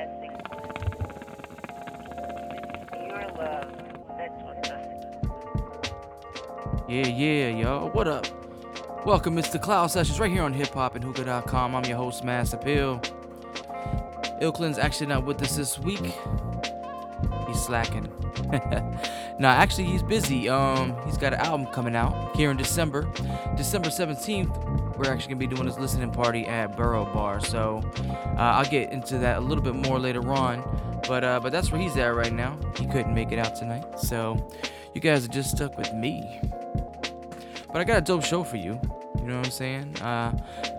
blessing. Your love. Yeah, yeah, yo. What up? Welcome, it's the Cloud Sessions right here on hip hop and hookah.com. I'm your host, Mass Appeal. Ilklin's actually not with us this week. He's slacking. nah, actually he's busy. Um, he's got an album coming out here in December. December 17th, we're actually gonna be doing this listening party at Burro Bar. So uh, I'll get into that a little bit more later on. But uh, but that's where he's at right now. He couldn't make it out tonight. So you guys are just stuck with me. But I got a dope show for you. You know what I'm saying? Uh,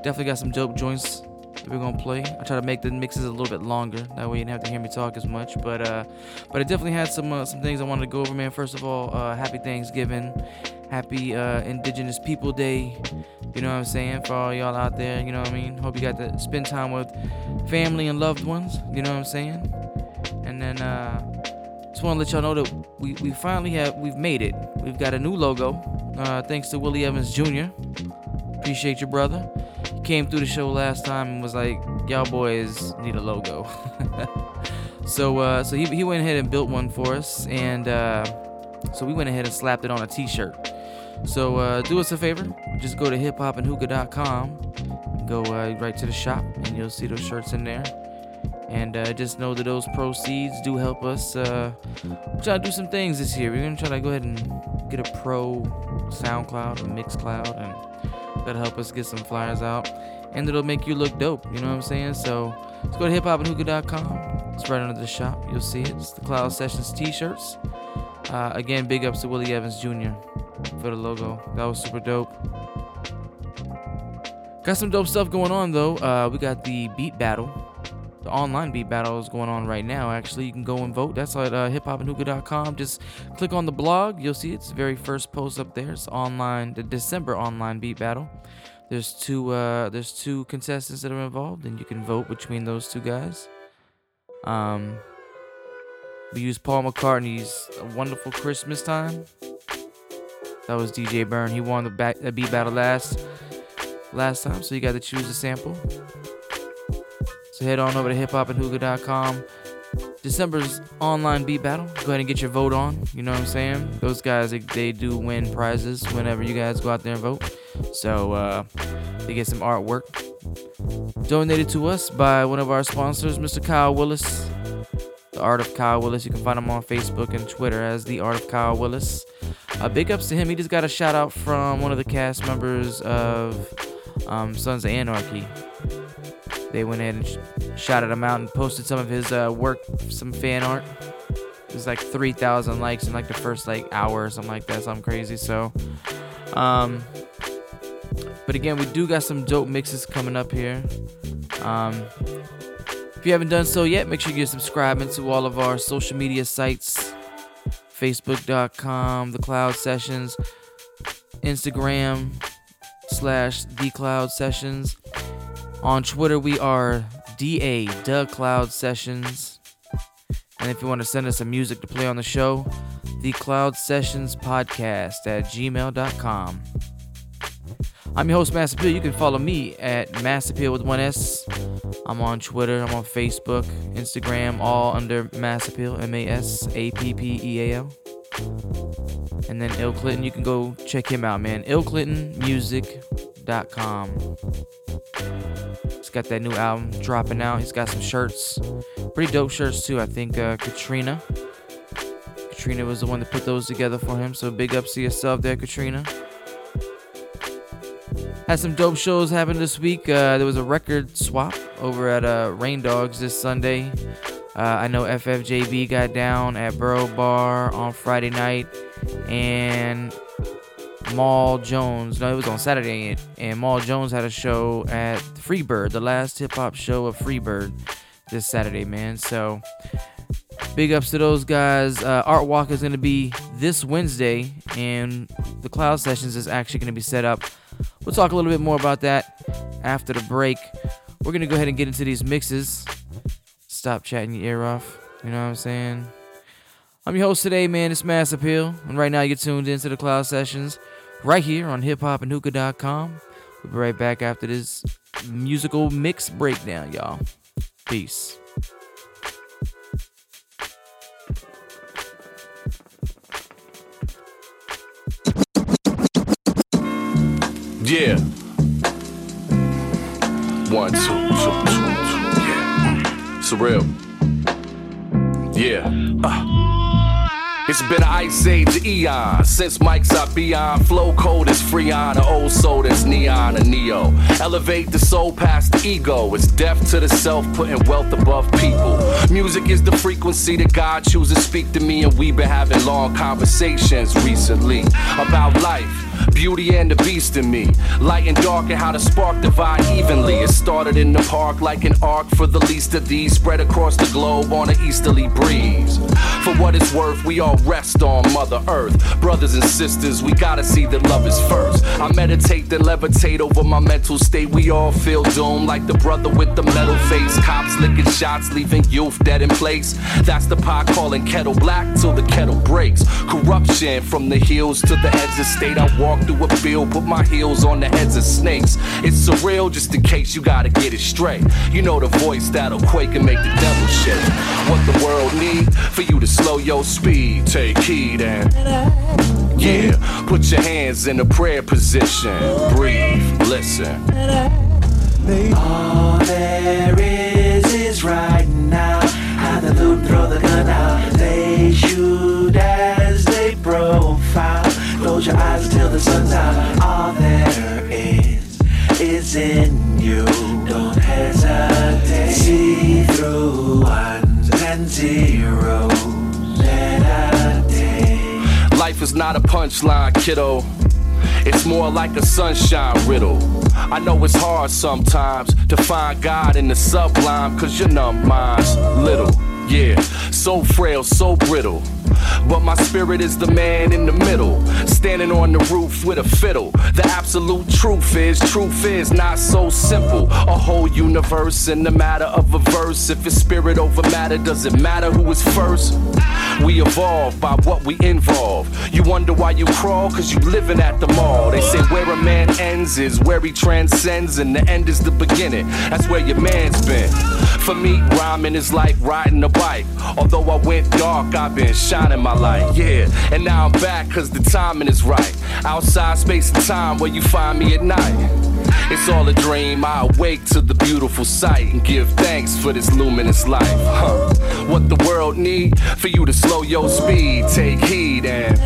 definitely got some dope joints that we're gonna play. I try to make the mixes a little bit longer. That way you didn't have to hear me talk as much. But uh, but I definitely had some uh, some things I wanted to go over, man. First of all, uh, happy Thanksgiving, happy uh, Indigenous People Day. You know what I'm saying? For all y'all out there, you know what I mean? Hope you got to spend time with family and loved ones. You know what I'm saying? And then uh, just want to let y'all know that we, we finally have we've made it. We've got a new logo. Uh, thanks to Willie Evans Jr. Appreciate your brother. He came through the show last time and was like, "Y'all boys need a logo." so uh, so he, he went ahead and built one for us, and uh, so we went ahead and slapped it on a T-shirt. So uh, do us a favor, just go to hiphopandhookah.com, go uh, right to the shop, and you'll see those shirts in there. And uh, just know that those proceeds do help us uh, try to do some things this year. We're gonna try to go ahead and get a pro SoundCloud, a Mixcloud, and that'll help us get some flyers out. And it'll make you look dope. You know what I'm saying? So let's go to hiphopandhookah.com. It's right under the shop. You'll see it. It's the Cloud Sessions T-shirts. Uh, again, big ups to Willie Evans Jr. for the logo. That was super dope. Got some dope stuff going on though. Uh, we got the beat battle. The online beat battle is going on right now. Actually, you can go and vote. That's at uh, hiphopandhookah.com. Just click on the blog. You'll see it's the very first post up there. It's online, the December online beat battle. There's two uh, there's two contestants that are involved, and you can vote between those two guys. Um, we used Paul McCartney's "A Wonderful Christmas Time." That was DJ Burn. He won the, back, the beat battle last last time, so you got to choose a sample. So head on over to hiphopandhookah.com. December's online beat battle. Go ahead and get your vote on. You know what I'm saying? Those guys, they, they do win prizes whenever you guys go out there and vote. So uh, they get some artwork donated to us by one of our sponsors, Mr. Kyle Willis. The Art of Kyle Willis. You can find him on Facebook and Twitter as The Art of Kyle Willis. Uh, big ups to him. He just got a shout out from one of the cast members of um, Sons of Anarchy. They went in and sh- shouted him out and posted some of his uh, work, some fan art. It was like 3,000 likes in like the first like hour or something like that, something crazy. So, um, but again, we do got some dope mixes coming up here. Um, if you haven't done so yet, make sure you're subscribing to all of our social media sites Facebook.com, The Cloud Sessions, Instagram slash The Cloud Sessions. On Twitter, we are DA, The Cloud Sessions. And if you want to send us some music to play on the show, The Cloud Sessions Podcast at gmail.com. I'm your host, Mass Appeal. You can follow me at Mass Appeal with one S. I'm on Twitter, I'm on Facebook, Instagram, all under Mass Appeal, M A S A P P E A L. And then Il Clinton, you can go check him out, man. IlClintonMusic.com. He's got that new album dropping out. He's got some shirts, pretty dope shirts too. I think uh, Katrina. Katrina was the one that put those together for him. So big ups to yourself there, Katrina. Had some dope shows happen this week. Uh, there was a record swap over at uh, Rain Dogs this Sunday. Uh, I know FFJB got down at Burro Bar on Friday night, and Maul Jones. No, it was on Saturday, and, Maul Jones had a show at Freebird, the last hip hop show of Freebird this Saturday, man. So big ups to those guys. Uh, Art Walk is going to be this Wednesday, and the Cloud Sessions is actually going to be set up. We'll talk a little bit more about that after the break. We're going to go ahead and get into these mixes. Stop chatting your ear off. You know what I'm saying? I'm your host today, man. It's Mass Appeal. And right now, you're tuned into the Cloud Sessions right here on hiphopandhookah.com. We'll be right back after this musical mix breakdown, y'all. Peace. Yeah. One, two, two, two, two. Yeah. Surreal. It's been an ice age eon since mics are beyond. Flow code is freon, an old soul that's neon, a neo. Elevate the soul past the ego. It's death to the self, putting wealth above people. Music is the frequency that God chooses to speak to me, and we've been having long conversations recently about life beauty and the beast in me. Light and dark and how the spark divide evenly. It started in the park like an arc for the least of these, spread across the globe on an easterly breeze. For what it's worth, we all rest on Mother Earth. Brothers and sisters, we gotta see that love is first. I meditate then levitate over my mental state. We all feel doomed like the brother with the metal face. Cops licking shots, leaving youth dead in place. That's the pot calling kettle black till the kettle breaks. Corruption from the hills to the edge of state. I walk through a field, put my heels on the heads of snakes. It's surreal just in case you gotta get it straight. You know the voice that'll quake and make the devil shake. What the world need for you to slow your speed. Take heed and yeah, put your hands in a prayer position. Breathe, listen. All there is is right now. How the loot throw the punchline, kiddo. It's more like a sunshine riddle. I know it's hard sometimes to find God in the sublime, cause your numb mind's little. Yeah, so frail, so brittle. But my spirit is the man in the middle, standing on the roof with a fiddle. The absolute truth is, truth is not so simple. A whole universe in the matter of a verse. If it's spirit over matter, does it matter who is first? We evolve by what we involve. You wonder why you crawl, cause you living at the mall. They say where a man ends is where he transcends, and the end is the beginning. That's where your man's been. For me, rhyming is like riding a bike. Although I went dark, I've been shining my light. Yeah, and now I'm back cause the timing is right. Outside space and time where you find me at night. It's all a dream. I awake to the beautiful sight and give thanks for this luminous life. Huh. What the world need for you to slow your speed. Take heed and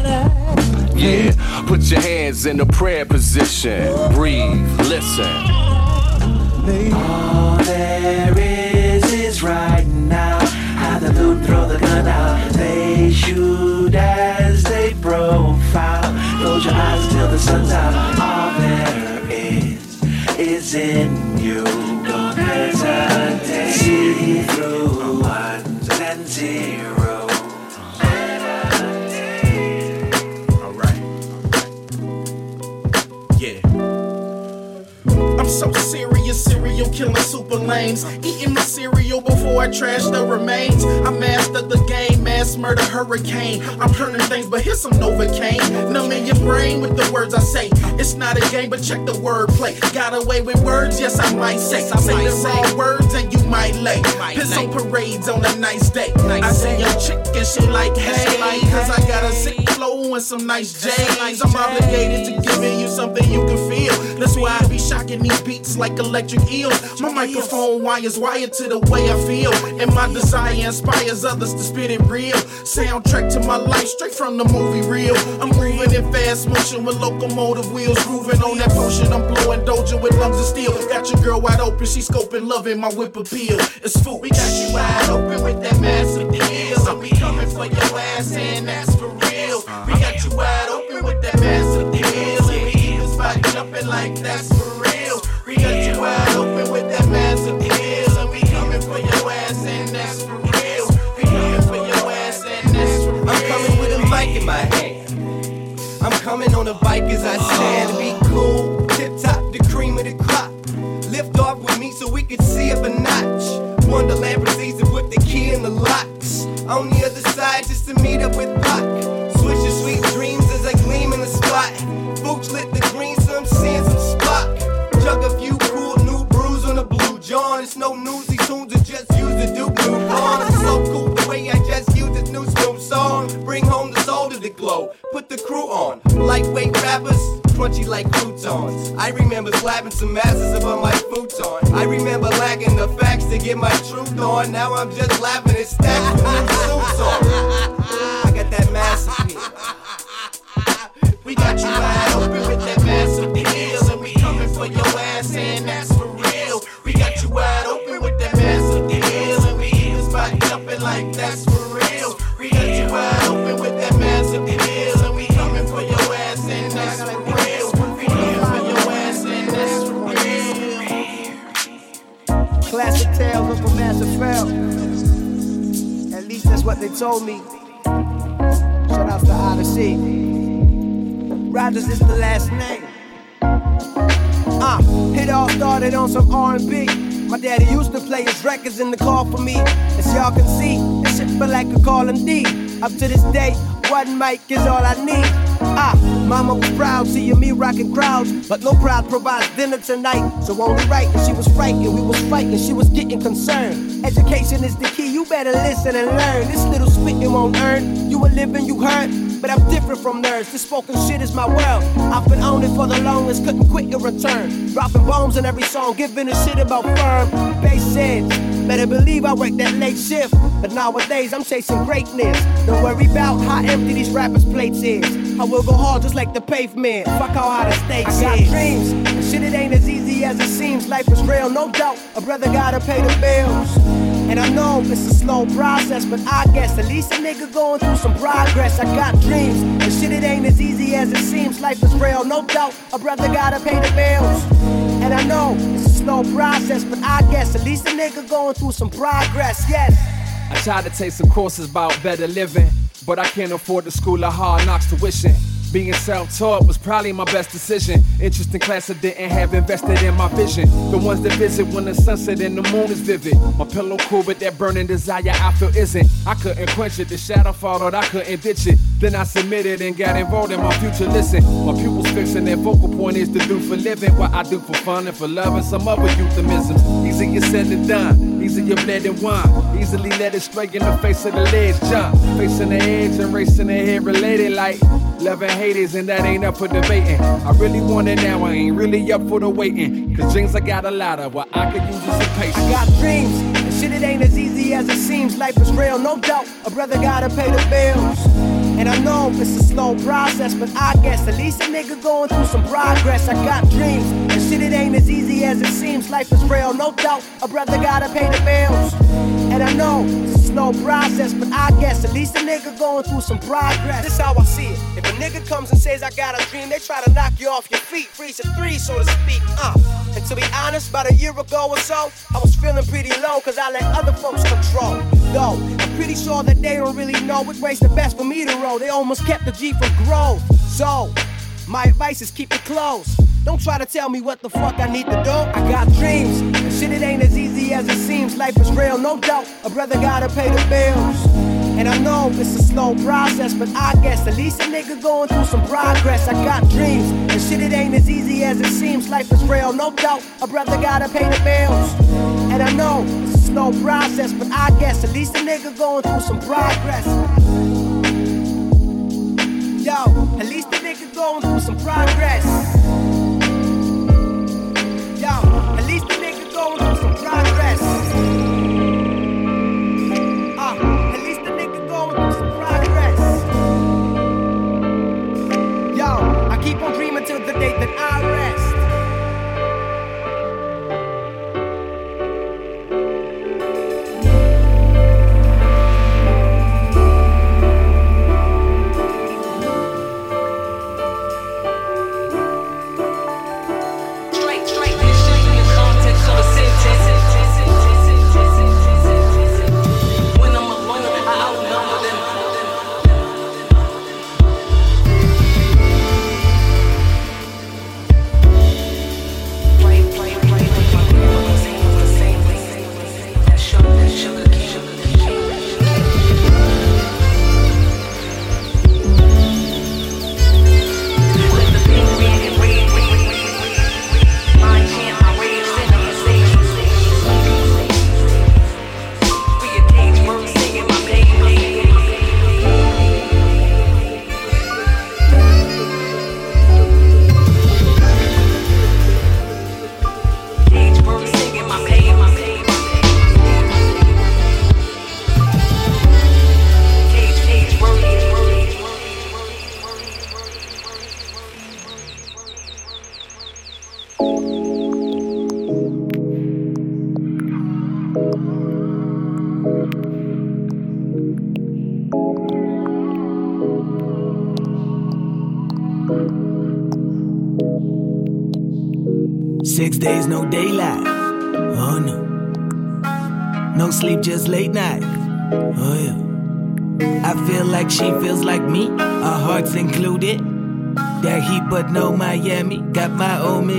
yeah, put your hands in a prayer position. Breathe, listen. All there is is right now. How the loot throw the gun out. They shoot as they profile. Close your eyes till the sun's out. All there is in you. Don't hesitate. See through ones and zeros. Serial killing super lames. Eating my cereal before I trash the remains. I mastered the game, mass murder hurricane. I'm turning things, but here's some Novocaine. Numbing your brain with the words I say. It's not a game, but check the wordplay. Got away with words, yes, I might say. I say the wrong words and you might lay. Piss on parades on a nice day. I see your chick and she like, hey, cause I got a sick flow and some nice J's. I'm obligated to giving you something you can feel. That's why I be shocking these beats like electric My microphone wires wired to the way I feel. And my desire inspires others to spit it real. Soundtrack to my life straight from the movie reel. I'm moving in fast motion with locomotive wheels. Grooving on that potion. I'm blowing doja with lungs of steel. Got your girl wide open. She scoping, loving my whip appeal. It's food. We got you wide open with that massive deal. I'll be coming for your ass and that's for real. Coming on a bike as I stand. Be cool, tip top, the cream of the crop. Lift off with me so we could see up a notch. Wonderland proceeds to put the key in the locks. On the other side, just to meet up with Pac. Crunchy like croutons. I remember slapping some asses upon my futon. I remember lacking the facts to get my truth on. Now I'm just laughing at stacks with suits on. Told me. Shout outs to Odyssey. Rogers is the last name. Uh, it all started on some R&B. My daddy used to play his records in the car for me. As y'all can see, this shit feel like a calling D. Up to this day, one mic is all I need. Ah, mama was proud seeing me rocking crowds, but no crowd provides dinner tonight. So only right, and she was frightened, we was fighting, she was getting concerned. Education is the key, you better listen and learn. This little spitting won't earn. You a living, you hurt, but I'm different from nerds. This spoken shit is my world. I've been on it for the longest, couldn't quit in return. Dropping bombs in every song, giving a shit about firm. Heads, better believe I work that late shift. But nowadays I'm chasing greatness. Don't worry about how empty these rappers' plates is. I will go hard just like the pavement. Fuck all how high the stakes I got dreams. Shit, it ain't as easy as it seems. Life is real, no doubt. A brother gotta pay the bills. And I know it's a slow process, but I guess at least a nigga going through some progress. I got dreams, and shit, it ain't as easy as it seems. Life is real, no doubt. A brother gotta pay the bills. And I know it's a slow process, but I guess at least a nigga going through some progress. Yes. I tried to take some courses about better living, but I can't afford the school of hard knocks tuition. Being self-taught was probably my best decision. Interest in class I didn't have invested in my vision. The ones that visit when the sunset and the moon is vivid. My pillow cool, but that burning desire I feel isn't. I couldn't quench it. The shadow followed, I couldn't ditch it. Then I submitted and got involved in my future. Listen, my pupils fixing their focal point is to do for living what I do for fun and for love and some other euphemisms. Easier said than done. Easier bled than wine. Easily led astray in the face of the ledge. Jump, facing the edge and racing ahead related like loving haters, and that ain't up for debating. I really want it now, I ain't really up for the waiting. Cause dreams I got a lot of, what I could use is some patience. I got dreams, and shit, it ain't as easy as it seems. Life is real, no doubt. A brother gotta pay the bills. And I know it's a slow process, but I guess at least a nigga going through some progress. I got dreams, and shit, it ain't as easy as it seems. Life is frail, no doubt. A brother gotta pay the bills. And I know it's a slow process, but I guess at least a nigga going through some progress. This how I see it. If a nigga comes and says I got a dream, they try to knock you off your feet, freeze at three, so to speak. Uh. And to be honest, about a year ago or so, I was feeling pretty low, cause I let other folks control. Though, I'm pretty sure that they don't really know which way's the best for me to roll. They almost kept the G from growth. So, my advice is keep it close. Don't try to tell me what the fuck I need to do. I got dreams, and shit, it ain't as easy as it seems. Life is real, no doubt. A brother gotta pay the bills. And I know it's a slow process, but I guess at least a nigga going through some progress. I got dreams, and shit, it ain't as easy as it seems. Life is real, no doubt. A brother gotta pay the bills. And I know it's a slow process, but I guess at least a nigga going through some progress. Yo, at least a nigga going through some progress.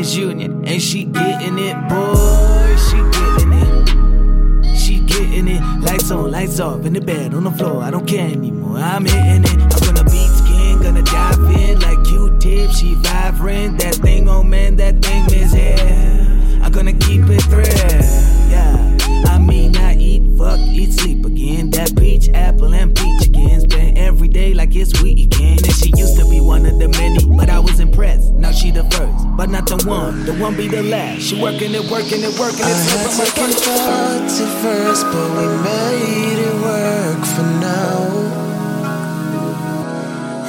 My Union, and she getting it, boy. She getting it. She getting it. Lights on, lights off, in the bed, on the floor. I don't care anymore. I'm hitting it. I'm gonna beat skin, gonna dive in like Q-tip. She vibrant. One. The one be the last. She working it, working it, working it. I had second thoughts at first, but we made it work for now.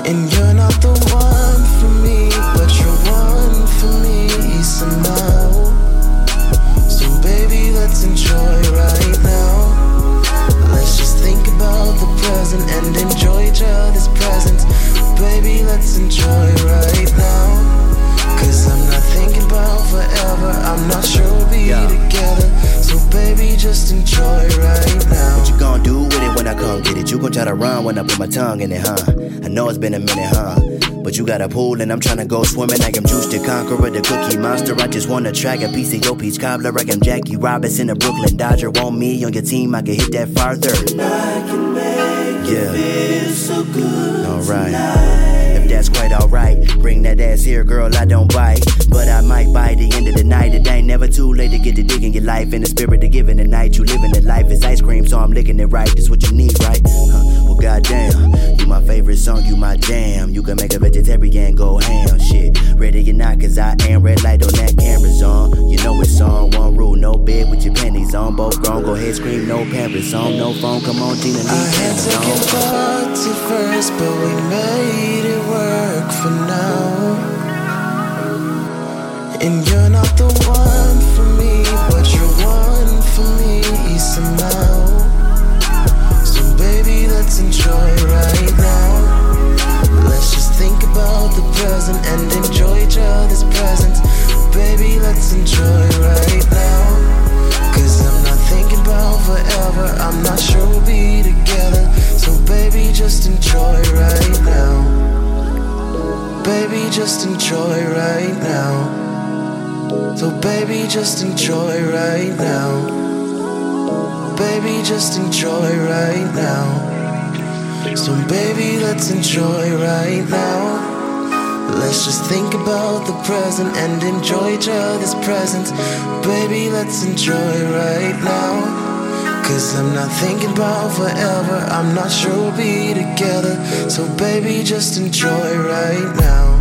And you're not the one for me, but you're one for me somehow. So baby, let's enjoy right now. Let's just think about the present and enjoy each other's presence. Baby, let's enjoy right now. Cause I'm not thinking about forever. I'm not sure we'll be together. So baby, just enjoy right now. What you gonna do with it when I come get it? You gon' try to run when I put my tongue in it, huh? I know it's been a minute, huh? But you got a pool and I'm tryna go swimming. I am Joose the Conqueror, the Cookie Monster. I just wanna track a piece of your peach cobbler. I am Jackie Robinson, a Brooklyn Dodger. Want me on your team? I can hit that farther. Yeah. So good. Alright. If that's quite alright, bring that ass here, girl. I don't bite, but I might by the end of the night. It ain't never too late to get to digging your life in the spirit of giving the night. You living the life is ice cream, so I'm licking it right. That's what you need, right? Huh. Goddamn, you my favorite song, you my jam. You can make a vegetarian go ham, shit. Ready or not, cause I am red light on that camera's on. You know it's on. One rule, no bed with your panties on. Both grown, go ahead, scream, no pampers on. No phone, come on, Tina, I leave had second on. thoughts at first, but we made it work for now. And you're not the one for me, but you're one for me somehow. Baby, let's enjoy right now. Let's just think about the present and enjoy each other's presence. Baby, let's enjoy right now. Cause I'm not thinking about forever. I'm not sure we'll be together. So baby, just enjoy right now. Baby, just enjoy right now. So baby, just enjoy right now. Baby, just enjoy right now. So baby, let's enjoy right now. Let's just think about the present and enjoy each other's presence. Baby, let's enjoy right now. Cause I'm not thinking about forever. I'm not sure we'll be together. So baby, just enjoy right now.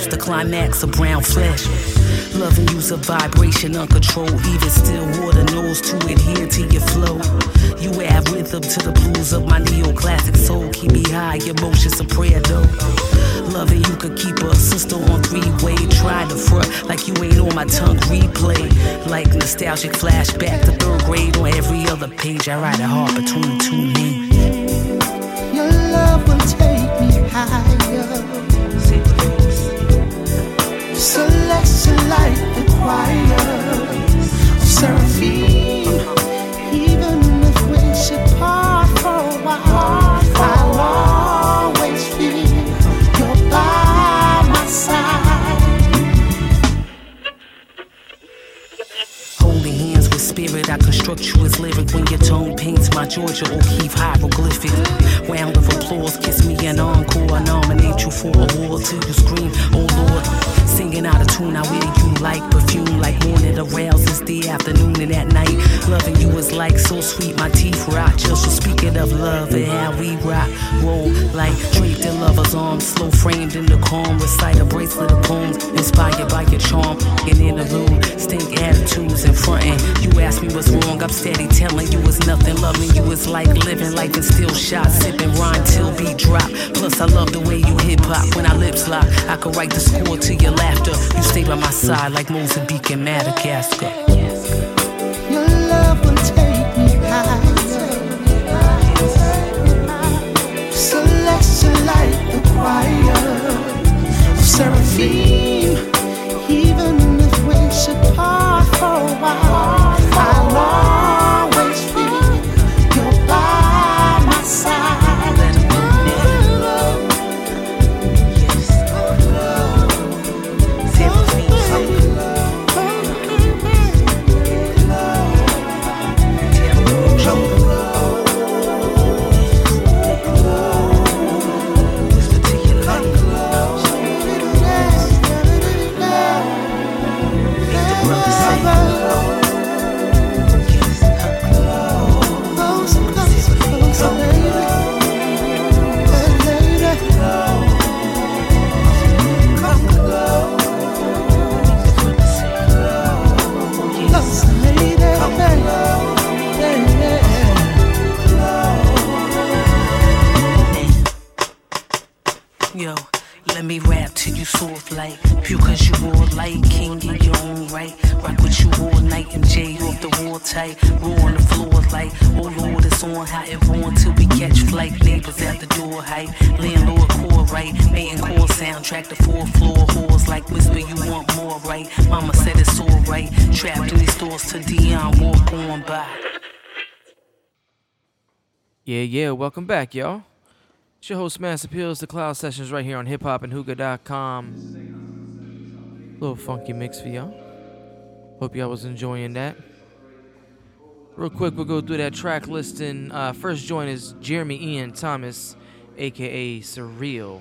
Lips, the climax of brown flesh. Loving you's a vibration uncontrolled, even still water knows to adhere to your flow. You add rhythm to the blues of my neoclassic soul. Keep me high, emotions a prayer though. Loving you could keep a sister on three way. Try to front like you ain't on my tongue replay. Like nostalgic flashback to third grade on every other page. I write a hard between two names. The choir. Seraphim, even if we for a while, I'll always feel you're by my side. Holding hands with spirit, I construct you as lyric when your tone paints my Georgia O'Keeffe hieroglyphic. Round of applause, kiss me an encore, I nominate you for a whore till you scream, oh Lord. Singing out of tune, I wear you like perfume, like morning arouses the afternoon and at night. Loving you is like so sweet, my teeth rot. Just for speaking of love and how we rock, roll like draped in lover's arms, slow framed in the calm. Recite a bracelet of poems, inspired by your charm. And in the room, stink attitudes in frontin'. You ask me what's wrong, I'm steady telling you it's nothing. Loving you is like living life in still shots, sipping rhyme till beat drop. Plus, I love the way you hip hop when I lips lock. I could write the score to your laughter. You stay by my side like Mozambique and Madagascar. Welcome back, y'all. It's your host, Mass Appeals, the Cloud Sessions, right here on hip hop and hookah.com. Little funky mix for y'all. Hope y'all was enjoying that. Real quick, we'll go through that track listing. Uh, first joint is Jeremy Ian Thomas, aka Surreal.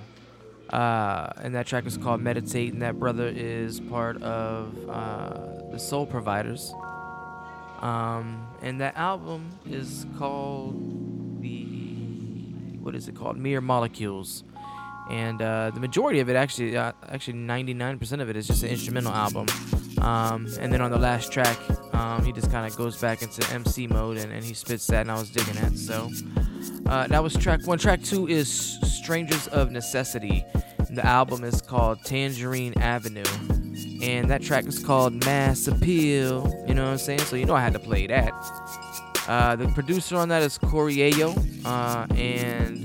Uh, and that track is called Meditate, and that brother is part of uh, the Soul Providers. Um, and that album is called what is it called? Mere Molecules. And uh, the majority of it, actually, uh, actually 99% of it is just an instrumental album. Um, and then on the last track, um, he just kind of goes back into MC mode and, and he spits that, and I was digging that. So uh, that was track one. Track two is Strangers of Necessity. The album is called Tangerine Avenue. And that track is called Mass Appeal. You know what I'm saying? So you know I had to play that. Uh, the producer on that is Coriello, uh, and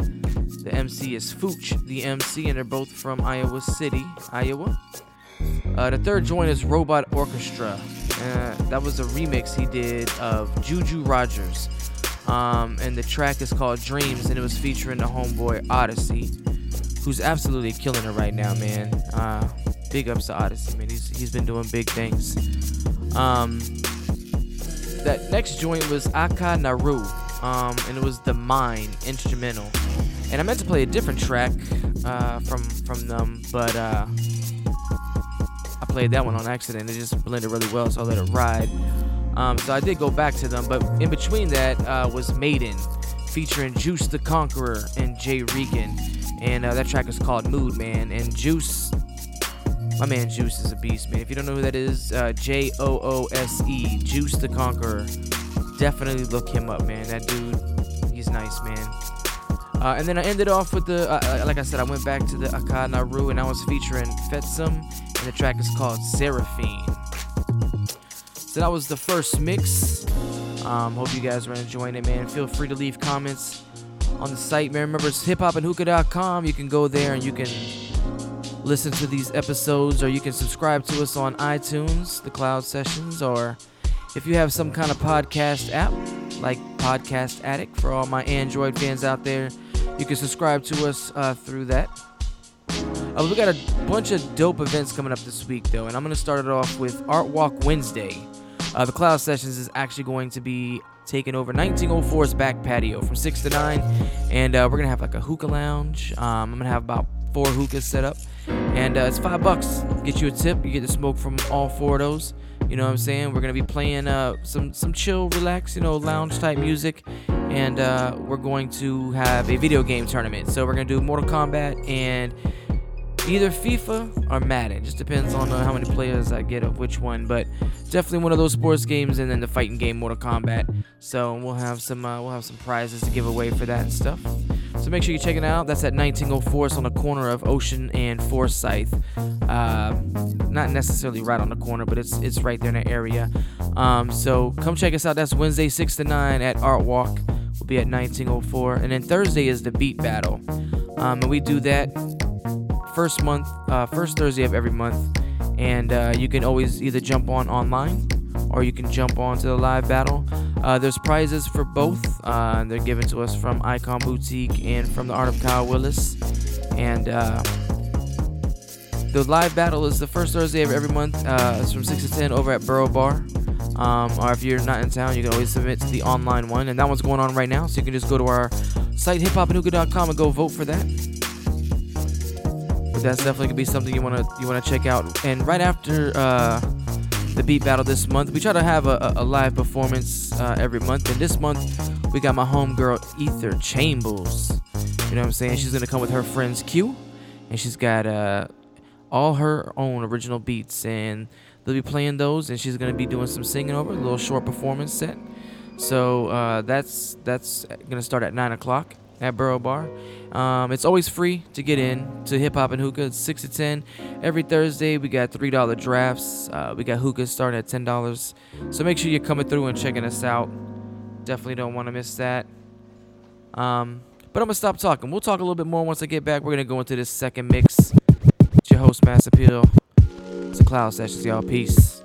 the MC is Fooch, the MC, and they're both from Iowa City, Iowa. Uh, the third joint is Robot Orchestra. Uh, that was a remix he did of Juju Rogers. Um, and the track is called Dreams, and it was featuring the homeboy Odyssey, who's absolutely killing it right now, man. Uh, big ups to Odyssey, man. He's, he's been doing big things. Um, that next joint was Akua Naru, um, and it was the Mine instrumental. And I meant to play a different track uh, from from them, but uh, I played that one on accident. It just blended really well, so I let it ride. Um, so I did go back to them, but in between that uh, was Maiden, featuring Joose the Conqueror and Jay Regan, and uh, that track is called Mood Man. And Joose my man Joose is a beast, man. If you don't know who that is, uh, J O O S E, Joose the Conqueror. Definitely look him up, man. That dude, he's nice, man. Uh, and then I ended off with the, uh, like I said, I went back to the Akua Naru and I was featuring Fetsum, and the track is called Seraphine. So that was the first mix. Um, hope you guys are enjoying it, man. Feel free to leave comments on the site, man. Remember, it's hiphopandhookah.com. You can go there and you can listen to these episodes, or you can subscribe to us on iTunes, the Cloud Sessions, or if you have some kind of podcast app like Podcast Addict for all my Android fans out there, you can subscribe to us uh, through that. Uh, we got a bunch of dope events coming up this week, though, and I'm going to start it off with Art Walk Wednesday. Uh, the Cloud Sessions is actually going to be taking over 1904's back patio from 6 to 9, and uh, we're going to have like a hookah lounge. Um, I'm going to have about four hookahs set up, and uh, it's five bucks. Get you a tip. You get to smoke from all four of those. You know what I'm saying? We're gonna be playing uh, some some chill, relax, you know, lounge type music, and uh, we're going to have a video game tournament. So we're gonna do Mortal Kombat and either FIFA or Madden. Just depends on uh, how many players I get of which one, but definitely one of those sports games, and then the fighting game Mortal Kombat. So we'll have some uh, we'll have some prizes to give away for that and stuff. So make sure you check it out. That's at 1904. It's on the corner of Ocean and Forsyth. Uh, not necessarily right on the corner, but it's it's right there in the area. Um, so come check us out. That's Wednesday 6 to 9 at Art Walk. We'll be at 1904, and then Thursday is the Beat Battle, um, and we do that first month, uh, first Thursday of every month, and uh, you can always either jump on online or you can jump on to the live battle. Uh, there's prizes for both. Uh, they're given to us from Icon Boutique and from the Art of Kyle Willis. And uh, the live battle is the first Thursday of every month. Uh, it's from 6 to 10 over at Burro Bar. Um, or if you're not in town, you can always submit to the online one. And that one's going on right now. So you can just go to our site, hiphopandhookah.com, and go vote for that but that's definitely gonna be something you wanna you wanna check out. And right after uh, the beat battle this month, we try to have a, a live performance uh, every month. And this month, we got my homegirl Ether Chambers. You know what I'm saying? She's gonna come with her friends Q, and she's got uh, all her own original beats, and they'll be playing those. And she's gonna be doing some singing over a little short performance set. So uh, that's that's gonna start at nine o'clock at Burro Bar. Um, it's always free to get in to Hip Hop and Hookah. It's six to ten every Thursday. We got three dollar drafts. Uh, we got hookahs starting at ten dollars. So make sure you're coming through and checking us out. Definitely don't want to miss that. Um, but I'm gonna stop talking. We'll talk a little bit more once I get back. We're gonna go into this second mix. It's your host, Mass Appeal. It's a Cloud Sessions, y'all. Peace.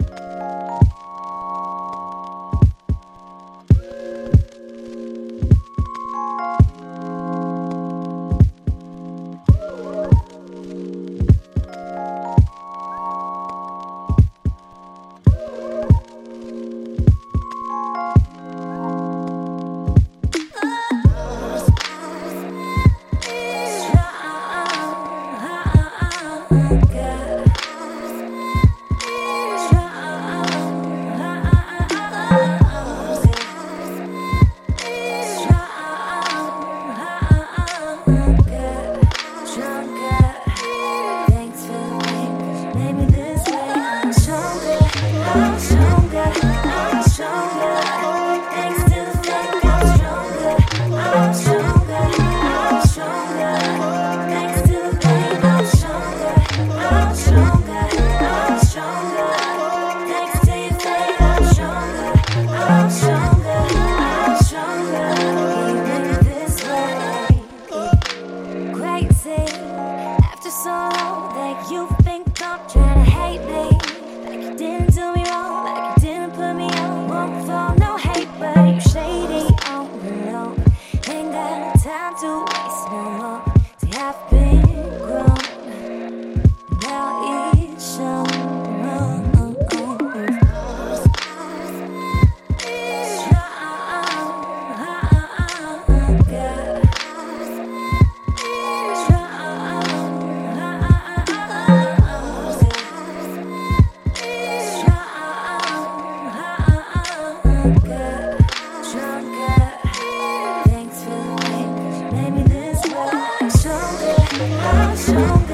Ain't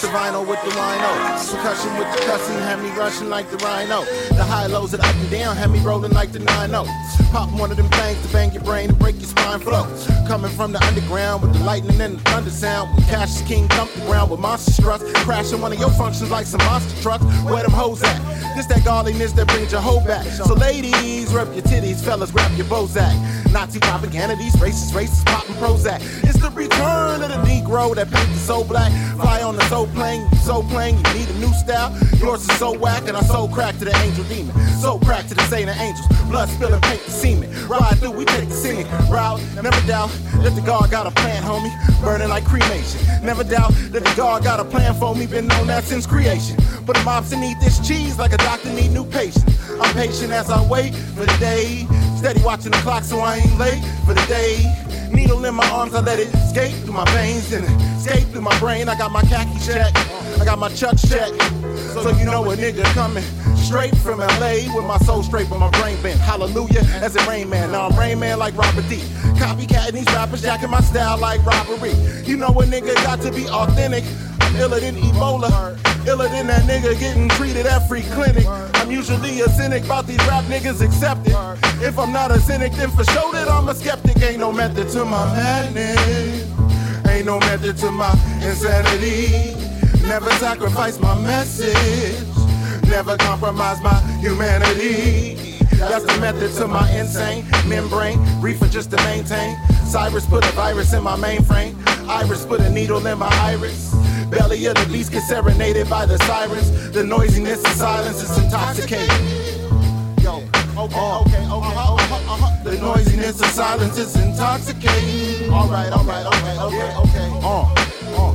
The vinyl with the rhino. Percussion with the cussing, had me rushing like the rhino. The high lows that up and down, had me rolling like the 9 0. Pop one of them things to bang your brain and break your spine flow. Coming from the underground with the lightning and the thunder sound. When Cash King dump the ground with monster struts. Crashing one of your functions like some monster trucks. Where them hoes at? This that godliness that brings your hoe back. So ladies, rub your titties, fellas, grab your Bozak. Nazi propaganda, these racist, racist, popping Prozac. The return of the Negro that paint the soul black. Fly on the soul plane, soul plane, you need a new style. Yours is so whack, and I soul crack to the angel demon. So crack to the saint angels. Blood spilling, paint the semen. Ride through, we take the singing route. Never doubt that the God got a plan, homie. Burning like cremation. Never doubt that the God got a plan for me. Been known that since creation. But the mobs need this cheese like a doctor need new patients. I'm patient as I wait for the day. Steady watching the clock so I ain't late for the day. Needle in my arms, I let it escape through my veins and escape through my brain. I got my khaki check, I got my chucks check. So you know a nigga coming straight from LA with my soul straight, but my brain bent. Hallelujah, as a Rain Man. Now I'm Rain Man like Robert D. Copycatting these rappers, jacking my style like robbery. You know a nigga got to be authentic. Iller than Ebola, iller than that nigga getting treated at free clinic. I'm usually a cynic about these rap niggas accepted. If I'm not a cynic, then for sure that I'm a skeptic. Ain't no method to my madness. Ain't no method to my insanity. Never sacrifice my message. Never compromise my humanity. That's the method to my insane membrane. Reefer just to maintain. Cyrus put a virus in my mainframe. Iris put a needle in my iris. Belly of the beast get serenaded by the sirens. The noisiness and silence is intoxicating. Yo, okay, okay, okay, uh-huh, uh-huh. The noisiness and silence is intoxicating. Alright, alright, okay, okay, okay. Uh, uh.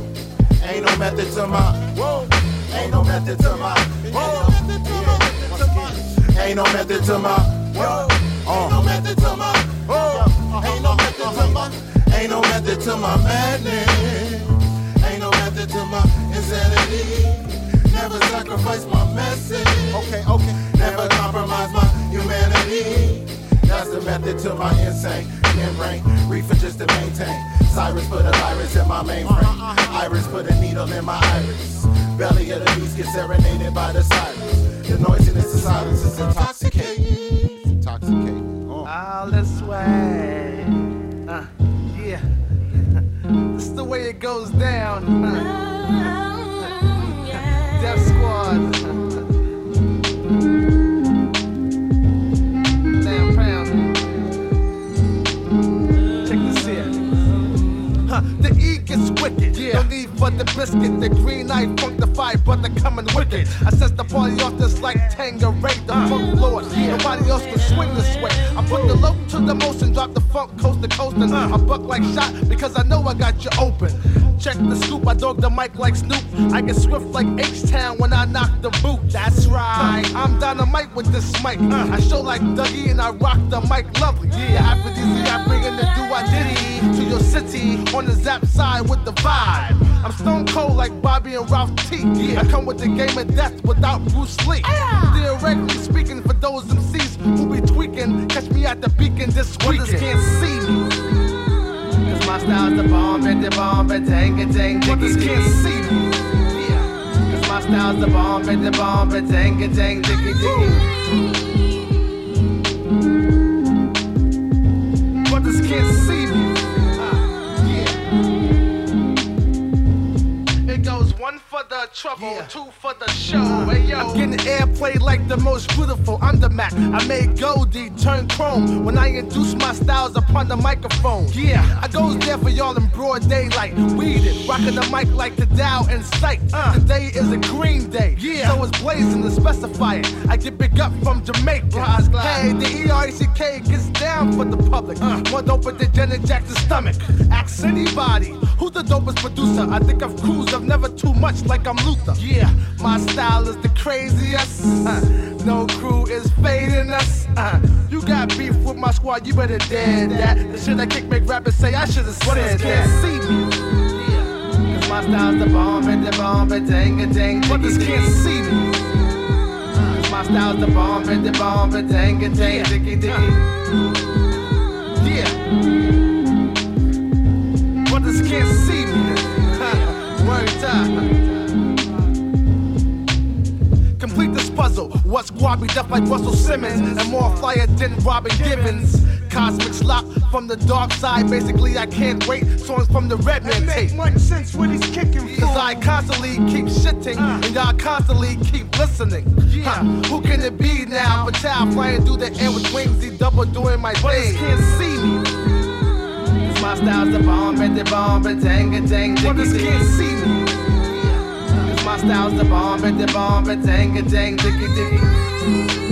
Ain't no method to my. Whoa. Ain't no method to my. Whoa. Ain't no method to my. Whoa. Ain't no method to my. Whoa. Ain't no method to my. Ain't no method to my madness. Ain't no method to my insanity. Never sacrifice my message. Okay, okay. Never compromise my humanity. That's the method to my insane membrane. Reefer just to maintain. Cyrus put a virus in my mainframe. Uh-huh, uh-huh. Iris put a needle in my iris. Belly of the beast gets serenaded by the sirens. The noisiness and silence is intoxicating. It's intoxicating. Oh. All this way. Uh, yeah. this is the way it goes down. Gets wicked. Yeah. No need for the biscuit. The green eye funkified, but the coming wicked. I set the party off just like Tanqueray, the uh. funk lord. Nobody else can swing this way. I put the low to the motion, drop the funk coast to coast, and uh. I buck like shot because I know I got you open. Check the scoop, I dog the mic like Snoop. I get swift like H-Town when I knock the boot. That's right. I'm dynamite with this mic. Uh. I show like Dougie and I rock the mic lovely. Yeah, aphrodisiac bringing the do I diddy to your city on the zap side with the vibe. I'm stone cold like Bobby and Ralph T. Yeah, I come with the game of death without Bruce Lee. Theoretically speaking, for those MCs who be tweaking, catch me at the beacon this weekend. Can't see me. Cause my style's the bomb, and the bomb, and dang, and dang, Brothers can't see me. Yeah. Cause my style's the bomb, and the bomb, and dang, and dang, diggy, diggy. Trouble, two for the show. I'm getting airplay like the most beautiful undermac. I made Goldie turn chrome when I induce my styles upon the microphone. Yeah, I goes there for y'all in broad daylight. Weeded, rocking the mic like the Dow in sight. Uh, today is a green day, yeah. so it's blazing to specify it. I get big up from Jamaica. Hey, the ERCK gets down for the public. Uh. More dope than Janet Jackson's stomach. Ask anybody who's the dopest producer. I think I've cruised, I've never too much like I'm Luther. Yeah, my style is the craziest. Uh, no crew is fading us. Uh, you got beef with my squad, you better dead that. The shit I kick make rappers say I should've said that. Can't see me. Yeah, Cause my style's the bomb and the bomb and dang and dang. Brothers can't see me. Uh, Cause my style's the bomb and the bomb and dang and dang. Diggy diggy. Yeah. Brothers can't see me. Huh. Complete this puzzle. What's squabby deaf like Russell Simmons and more flyer than Robin Givens. Cosmic slop from the dark side. Basically, I can't wait. Songs from the Redman tape. much sense when he's kicking Cause I constantly keep shitting uh. and y'all constantly keep listening. Huh, who can it be now? But child flying through the air with wings, he double doing my thing. can't see me. Cause my style's the bomb, and the bomb, and dang, and dang, Brothers can't see me. Style's the bomb, and the bomb, and dang, and dang, diggy, diggy.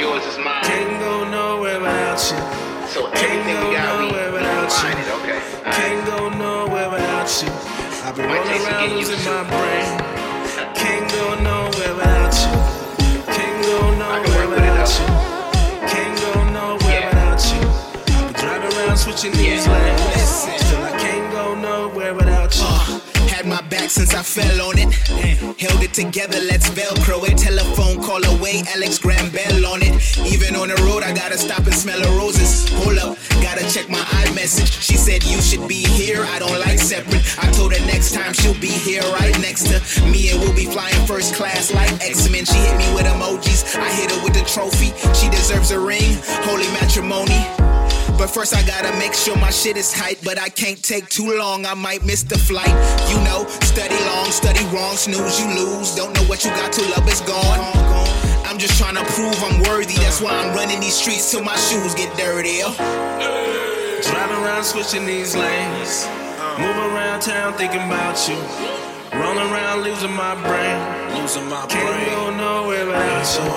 Yours is since I fell on it. Held it together, let's velcro it. Telephone call away, Alex Graham Bell on it. Even on the road, I gotta stop and smell the roses. Hold up, gotta check my iMessage. She said you should be here, I don't like separate. I told her next time she'll be here right next to me and we'll be flying first class like X-Men. She hit me with emojis, I hit her with the trophy. She deserves a ring, holy matrimony. But first I gotta make sure my shit is tight. But I can't take too long, I might miss the flight. You know, study long, study wrong, snooze, you lose. Don't know what you got till love is gone. I'm just trying to prove I'm worthy. That's why I'm running these streets till my shoes get dirty. Driving around switching these lanes. Move around town thinking about you. Rolling around losing my brain. Losing my Can't brain. Can't go nowhere without you.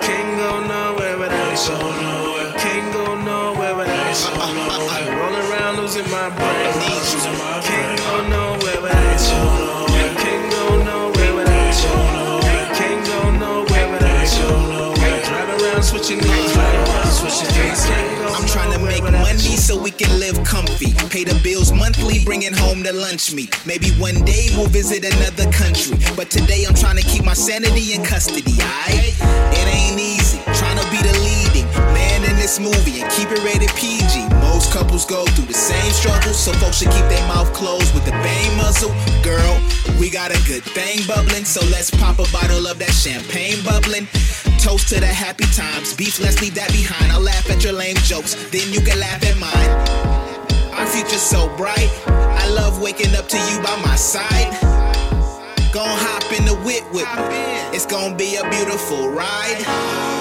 Can't go nowhere without you. Can't go nowhere without you. Rolling around losing my brain. Losing my brain. Can't go nowhere Pay the bills monthly, bringing home the lunch meat. Maybe one day we'll visit another country. But today I'm trying to keep my sanity in custody, alright? It ain't easy, trying to be the leading man in this movie and keep it rated PG. Most couples go through the same struggles, so folks should keep their mouth closed with the bang muzzle. Girl, we got a good thing bubbling, so let's pop a bottle of that champagne bubbling. Toast to the happy times. Beef, let's leave that behind. I'll laugh at your lame jokes, then you can laugh at mine. Our future's so bright. I love waking up to you by my side. Gon' hop in the whip with me. It's gonna be a beautiful ride.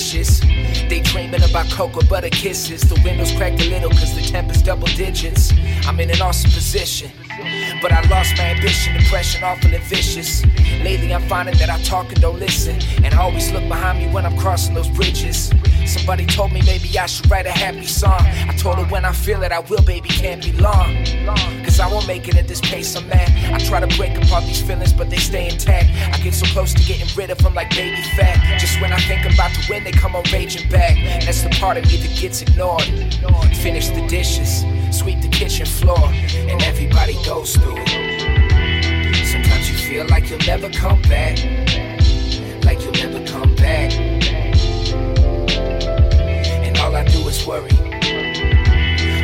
Washing the dishes. Daydreaming about cocoa butter kisses. The windows cracked a little cause the temp is double digits. I'm in an awesome position. But I lost my ambition, depression, awful and vicious. Lately I'm finding that I talk and don't listen. And I always look behind me when I'm crossing those bridges. Somebody told me maybe I should write a happy song. I told her when I feel it, I will, baby, can't be long. Cause I won't make it at this pace I'm at. I try to break apart these feelings, but they stay intact. I get so close to getting rid of them like baby fat. Just when I think I'm about to win, they come on raging back. That's the part of me that gets ignored. Finish the dishes, sweep the kitchen floor, and everybody goes through it. Sometimes you feel like you'll never come back. Like you'll never come back. And all I do is worry.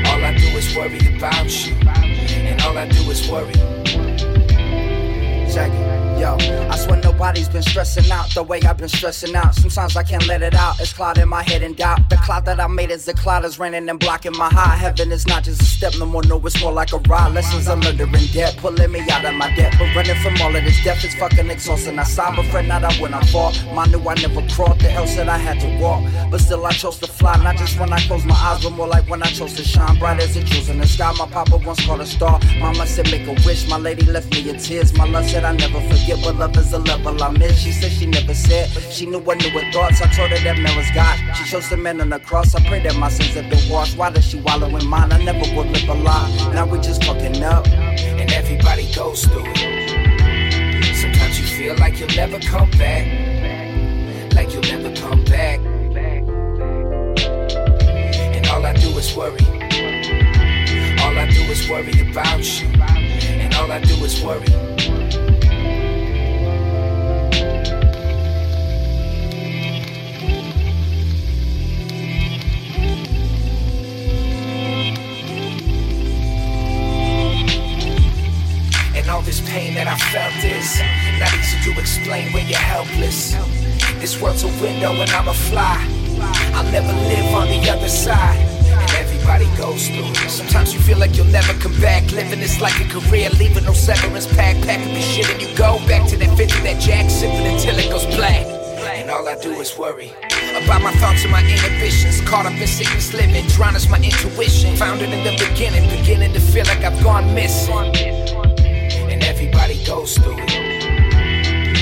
All I do is worry about you. And all I do is worry. It. Yo, I swear nobody's been stressing out the way I've been stressing out. Sometimes I can't let it out. It's cloud in my head and doubt. The cloud that I made is the cloud that's raining and blocking my high. Heaven is not just a step no more. No, it's more like a ride. Lessons I learned are in debt, pulling me out of my debt. But running from all of this death is fucking exhausting. I saw my friend not out when I fall. Mine knew I never crawled. The hell said I had to walk. But still I chose to fly. Not just when I close my eyes, but more like when I chose to shine bright as the jewels in the sky. My papa once called a star. Mama said make a wish. My lady left me in tears. My love said I never forget, but love is a level I'm miss. She said she never said. She knew I knew her thoughts. I told her that man was God. She chose the man on the cross. I pray that my sins have been washed. Why does she wallow in mine? I never would live a lie. Now we just fucking up. And everybody goes through it. Sometimes you feel like you'll never come back. Like you'll never come back. And all I do is worry. All I do is worry about you. And all I do is worry. And all this pain that I felt is not easy to explain when you're helpless. This world's a window and I'm a fly. I'll never live on the other side. Everybody goes through. Sometimes you feel like you'll never come back. Living is like a career, leaving no severance pack. Packing the shit and you go back to that 50, that jack, sipping until it goes black. And all I do is worry about my thoughts and my inhibitions. Caught up in sickness living, drowned as my intuition. Found it in the beginning, beginning to feel like I've gone missing. Goes through.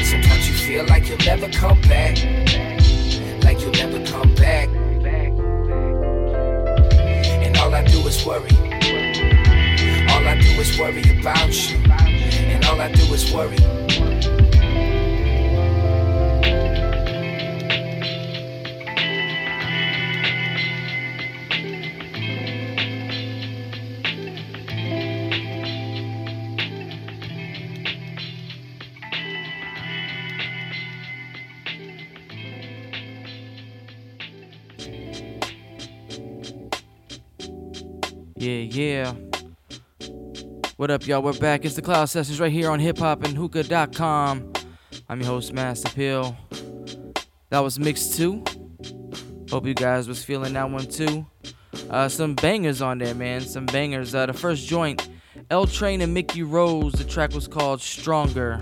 Sometimes you feel like you'll never come back. Like you'll never come back. And all I do is worry. All I do is worry about you. And all I do is worry. Yeah, yeah. What up, y'all? We're back. It's the Cloud Sessions right here on hip hop and hookah.com. I'm your host, Master Pill. That was mix two. Hope you guys was feeling that one too. Uh, some bangers on there, man. Some bangers. Uh, the first joint, L Train and Mickey Rose. The track was called Stronger.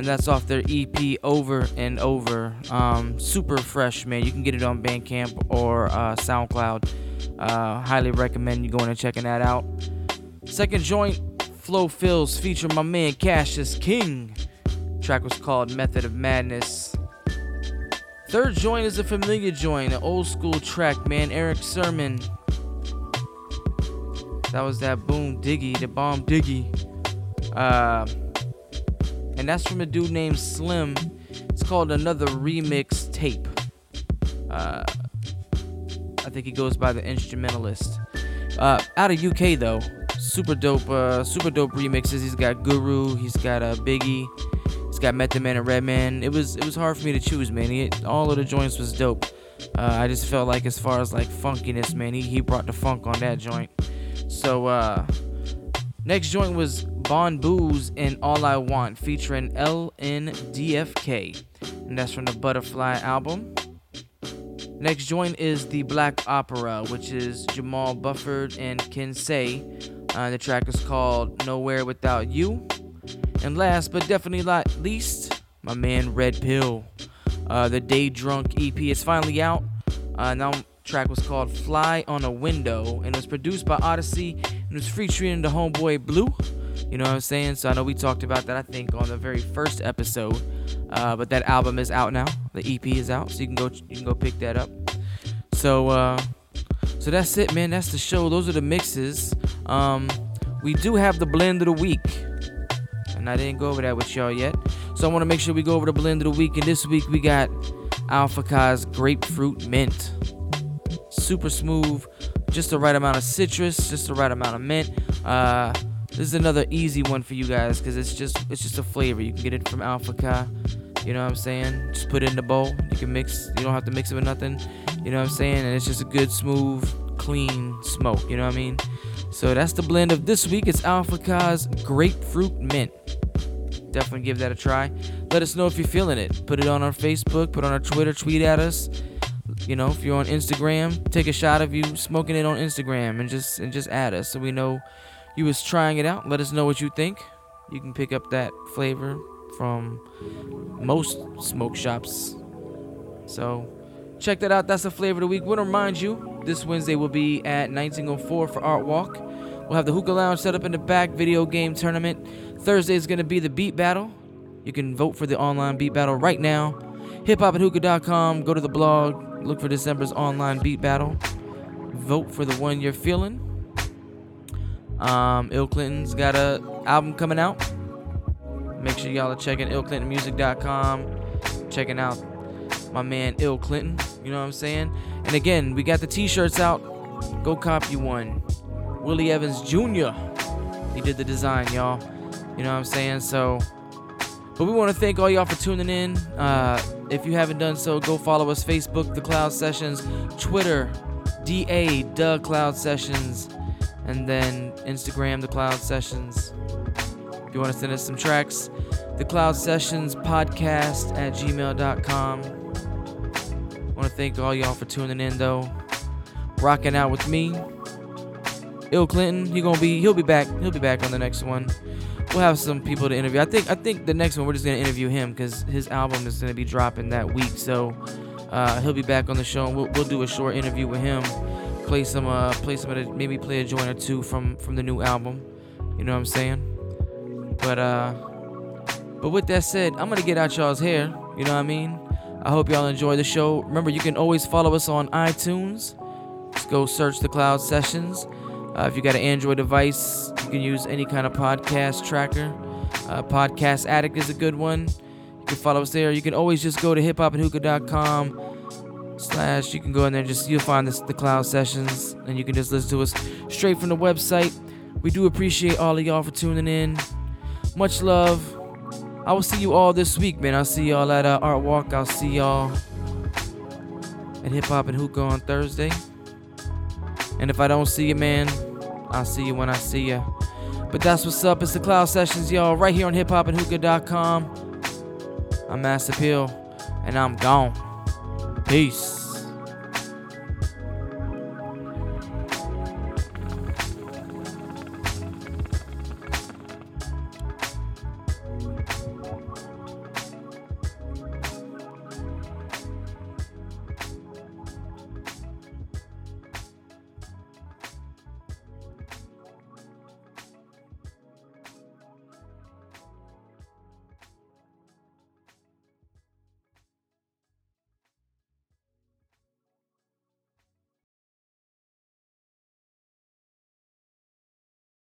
And that's off their EP Over and Over. Um, super fresh, man. You can get it on Bandcamp or uh, SoundCloud. Uh, highly recommend you going and checking that out. Second joint, Flow Fills, featuring my man Cassius King. Track was called Method of Madness. Third joint is a familiar joint, an old school track, man. Erick Sermon. That was that Boom Diggy, the Bomb Diggy. Uh, and that's from a dude named Slim. It's called Another Remix Tape. Uh, I think he goes by the instrumentalist. Uh, out of UK though, super dope, uh, super dope remixes. He's got Guru, he's got uh, Biggie, he's got Method Man and Redman. It was it was hard for me to choose, man. He, all of the joints was dope. Uh, I just felt like as far as like funkiness, man, he, he brought the funk on that joint. So uh, next joint was Bon Booze and All I Want featuring LNDFK, and that's from the Butterfly album. Next joint is the Black Opera, which is Jamall Bufford and Ken Say. Uh, the track is called Nowhere Without You. And last but definitely not least, my man Red Pill. Uh, the Day Drunk EP is finally out. Uh, now track was called Fly on a Window and it was produced by Odyssey and was featuring the homeboy Blue. You know what I'm saying? So I know we talked about that I think on the very first episode. Uh, but that album is out now. The EP is out, so you can go you can go pick that up. So uh, so that's it, man. That's the show. Those are the mixes. Um, we do have the blend of the week, and I didn't go over that with y'all yet. So I want to make sure we go over the blend of the week. And this week we got Al Fakher's Grapefruit Mint. Super smooth, just the right amount of citrus, just the right amount of mint. Uh, this is another easy one for you guys because it's just it's just a flavor. You can get it from Alpha. You know what I'm saying? Just put it in the bowl. You can mix. You don't have to mix it with nothing. You know what I'm saying? And it's just a good, smooth, clean smoke. You know what I mean? So that's the blend of this week. It's Al Fakher's Grapefruit Mint. Definitely give that a try. Let us know if you're feeling it. Put it on our Facebook. Put on our Twitter. Tweet at us. You know, if you're on Instagram, take a shot of you smoking it on Instagram and just and just add us so we know you was trying it out. Let us know what you think. You can pick up that flavor from most smoke shops. So check that out. That's the flavor of the week. Want to remind you, this Wednesday will be at 1904 for Art Walk. We'll have the hookah lounge set up in the back, video game tournament. Thursday is going to be the beat battle. You can vote for the online beat battle right now. Hiphopandhookah.com. Go to the blog. Look for December's online beat battle. Vote for the one you're feeling. Um, Ill Clinton's got a album coming out. Make sure y'all are checking illclintonmusic.com, checking out my man Ill Clinton. You know what I'm saying? And again, we got the T-shirts out. Go copy one. Willie Evans Jr. He did the design, y'all. You know what I'm saying? So, but we want to thank all y'all for tuning in. Uh, if you haven't done so, go follow us Facebook, The Cloud Sessions, Twitter, DA, The Cloud Sessions, and then Instagram, The Cloud Sessions. If you want to send us some tracks, The Cloud Sessions Podcast at gmail.com. I want to thank all y'all for tuning in though. Rocking out with me. Ill Clinton, he gonna be he'll be back. He'll be back on the next one. We'll have some people to interview. I think I think the next one we're just gonna interview him because his album is gonna be dropping that week. So uh, he'll be back on the show and we'll, we'll do a short interview with him. Play some uh play some of the, maybe play a joint or two from from the new album. You know what I'm saying? But uh but with that said, I'm gonna get out y'all's hair. You know what I mean? I hope y'all enjoy the show. Remember, you can always follow us on iTunes. Just go search the Cloud Sessions. Uh, if you got an Android device, you can use any kind of podcast tracker. Uh, podcast Addict is a good one. You can follow us there. You can always just go to hiphopandhookah.com slash. You can go in there and just you'll find this, the Cloud Sessions, and you can just listen to us straight from the website. We do appreciate all of y'all for tuning in. Much love. I will see you all this week, man. I'll see y'all at uh, Art Walk. I'll see y'all at Hip Hop and Hookah on Thursday. And if I don't see you, man, I'll see you when I see you. But that's what's up. It's the Cloud Sessions, y'all, right here on hiphopandhookah.com. I'm Master Pill, and I'm gone. Peace.